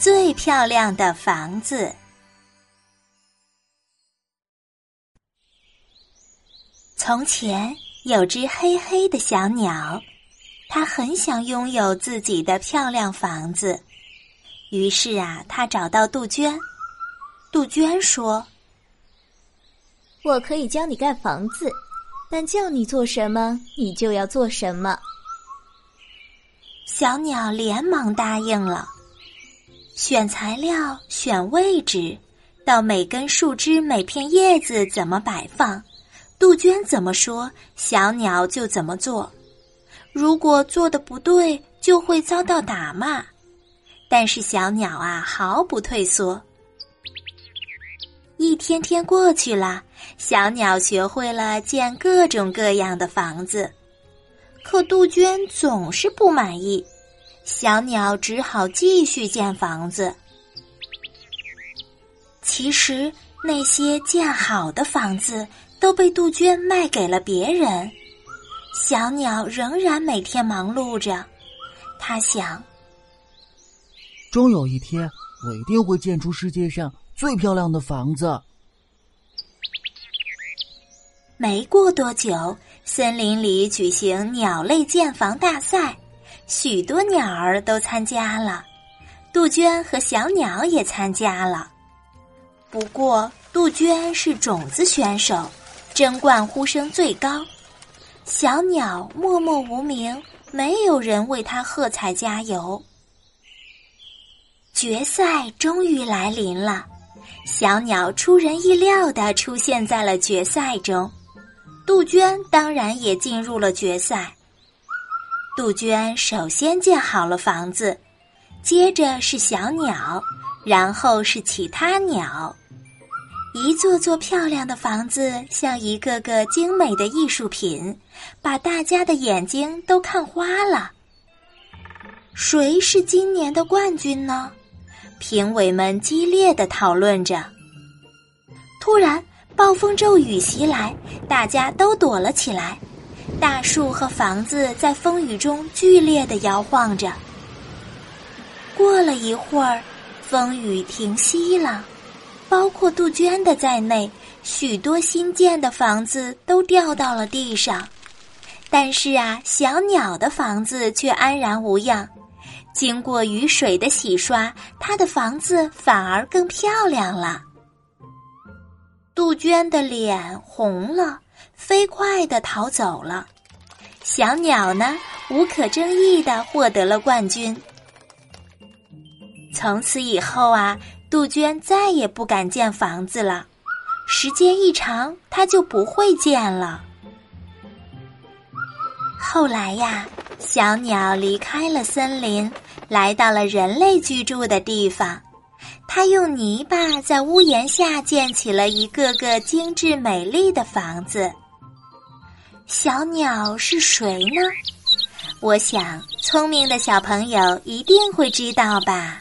最漂亮的房子。从前有只黑黑的小鸟，它很想拥有自己的漂亮房子。于是啊，它找到杜鹃。杜鹃说：“我可以教你盖房子，但叫你做什么，你就要做什么。”小鸟连忙答应了。选材料，选位置，到每根树枝、每片叶子怎么摆放，杜鹃怎么说，小鸟就怎么做。如果做的不对，就会遭到打骂。但是小鸟啊，毫不退缩。一天天过去了，小鸟学会了建各种各样的房子，可杜鹃总是不满意。小鸟只好继续建房子。其实那些建好的房子都被杜鹃卖给了别人，小鸟仍然每天忙碌着。他想，终有一天，我一定会建出世界上最漂亮的房子。没过多久，森林里举行鸟类建房大赛。许多鸟儿都参加了，杜鹃和小鸟也参加了。不过，杜鹃是种子选手，争冠呼声最高。小鸟默默无名，没有人为它喝彩加油。决赛终于来临了，小鸟出人意料的出现在了决赛中，杜鹃当然也进入了决赛。杜鹃首先建好了房子，接着是小鸟，然后是其他鸟。一座座漂亮的房子像一个个精美的艺术品，把大家的眼睛都看花了。谁是今年的冠军呢？评委们激烈的讨论着。突然，暴风骤雨袭来，大家都躲了起来。大树和房子在风雨中剧烈的摇晃着。过了一会儿，风雨停息了，包括杜鹃的在内，许多新建的房子都掉到了地上。但是啊，小鸟的房子却安然无恙。经过雨水的洗刷，它的房子反而更漂亮了。杜鹃的脸红了。飞快的逃走了，小鸟呢？无可争议的获得了冠军。从此以后啊，杜鹃再也不敢建房子了。时间一长，它就不会建了。后来呀，小鸟离开了森林，来到了人类居住的地方。他用泥巴在屋檐下建起了一个个精致美丽的房子。小鸟是谁呢？我想，聪明的小朋友一定会知道吧。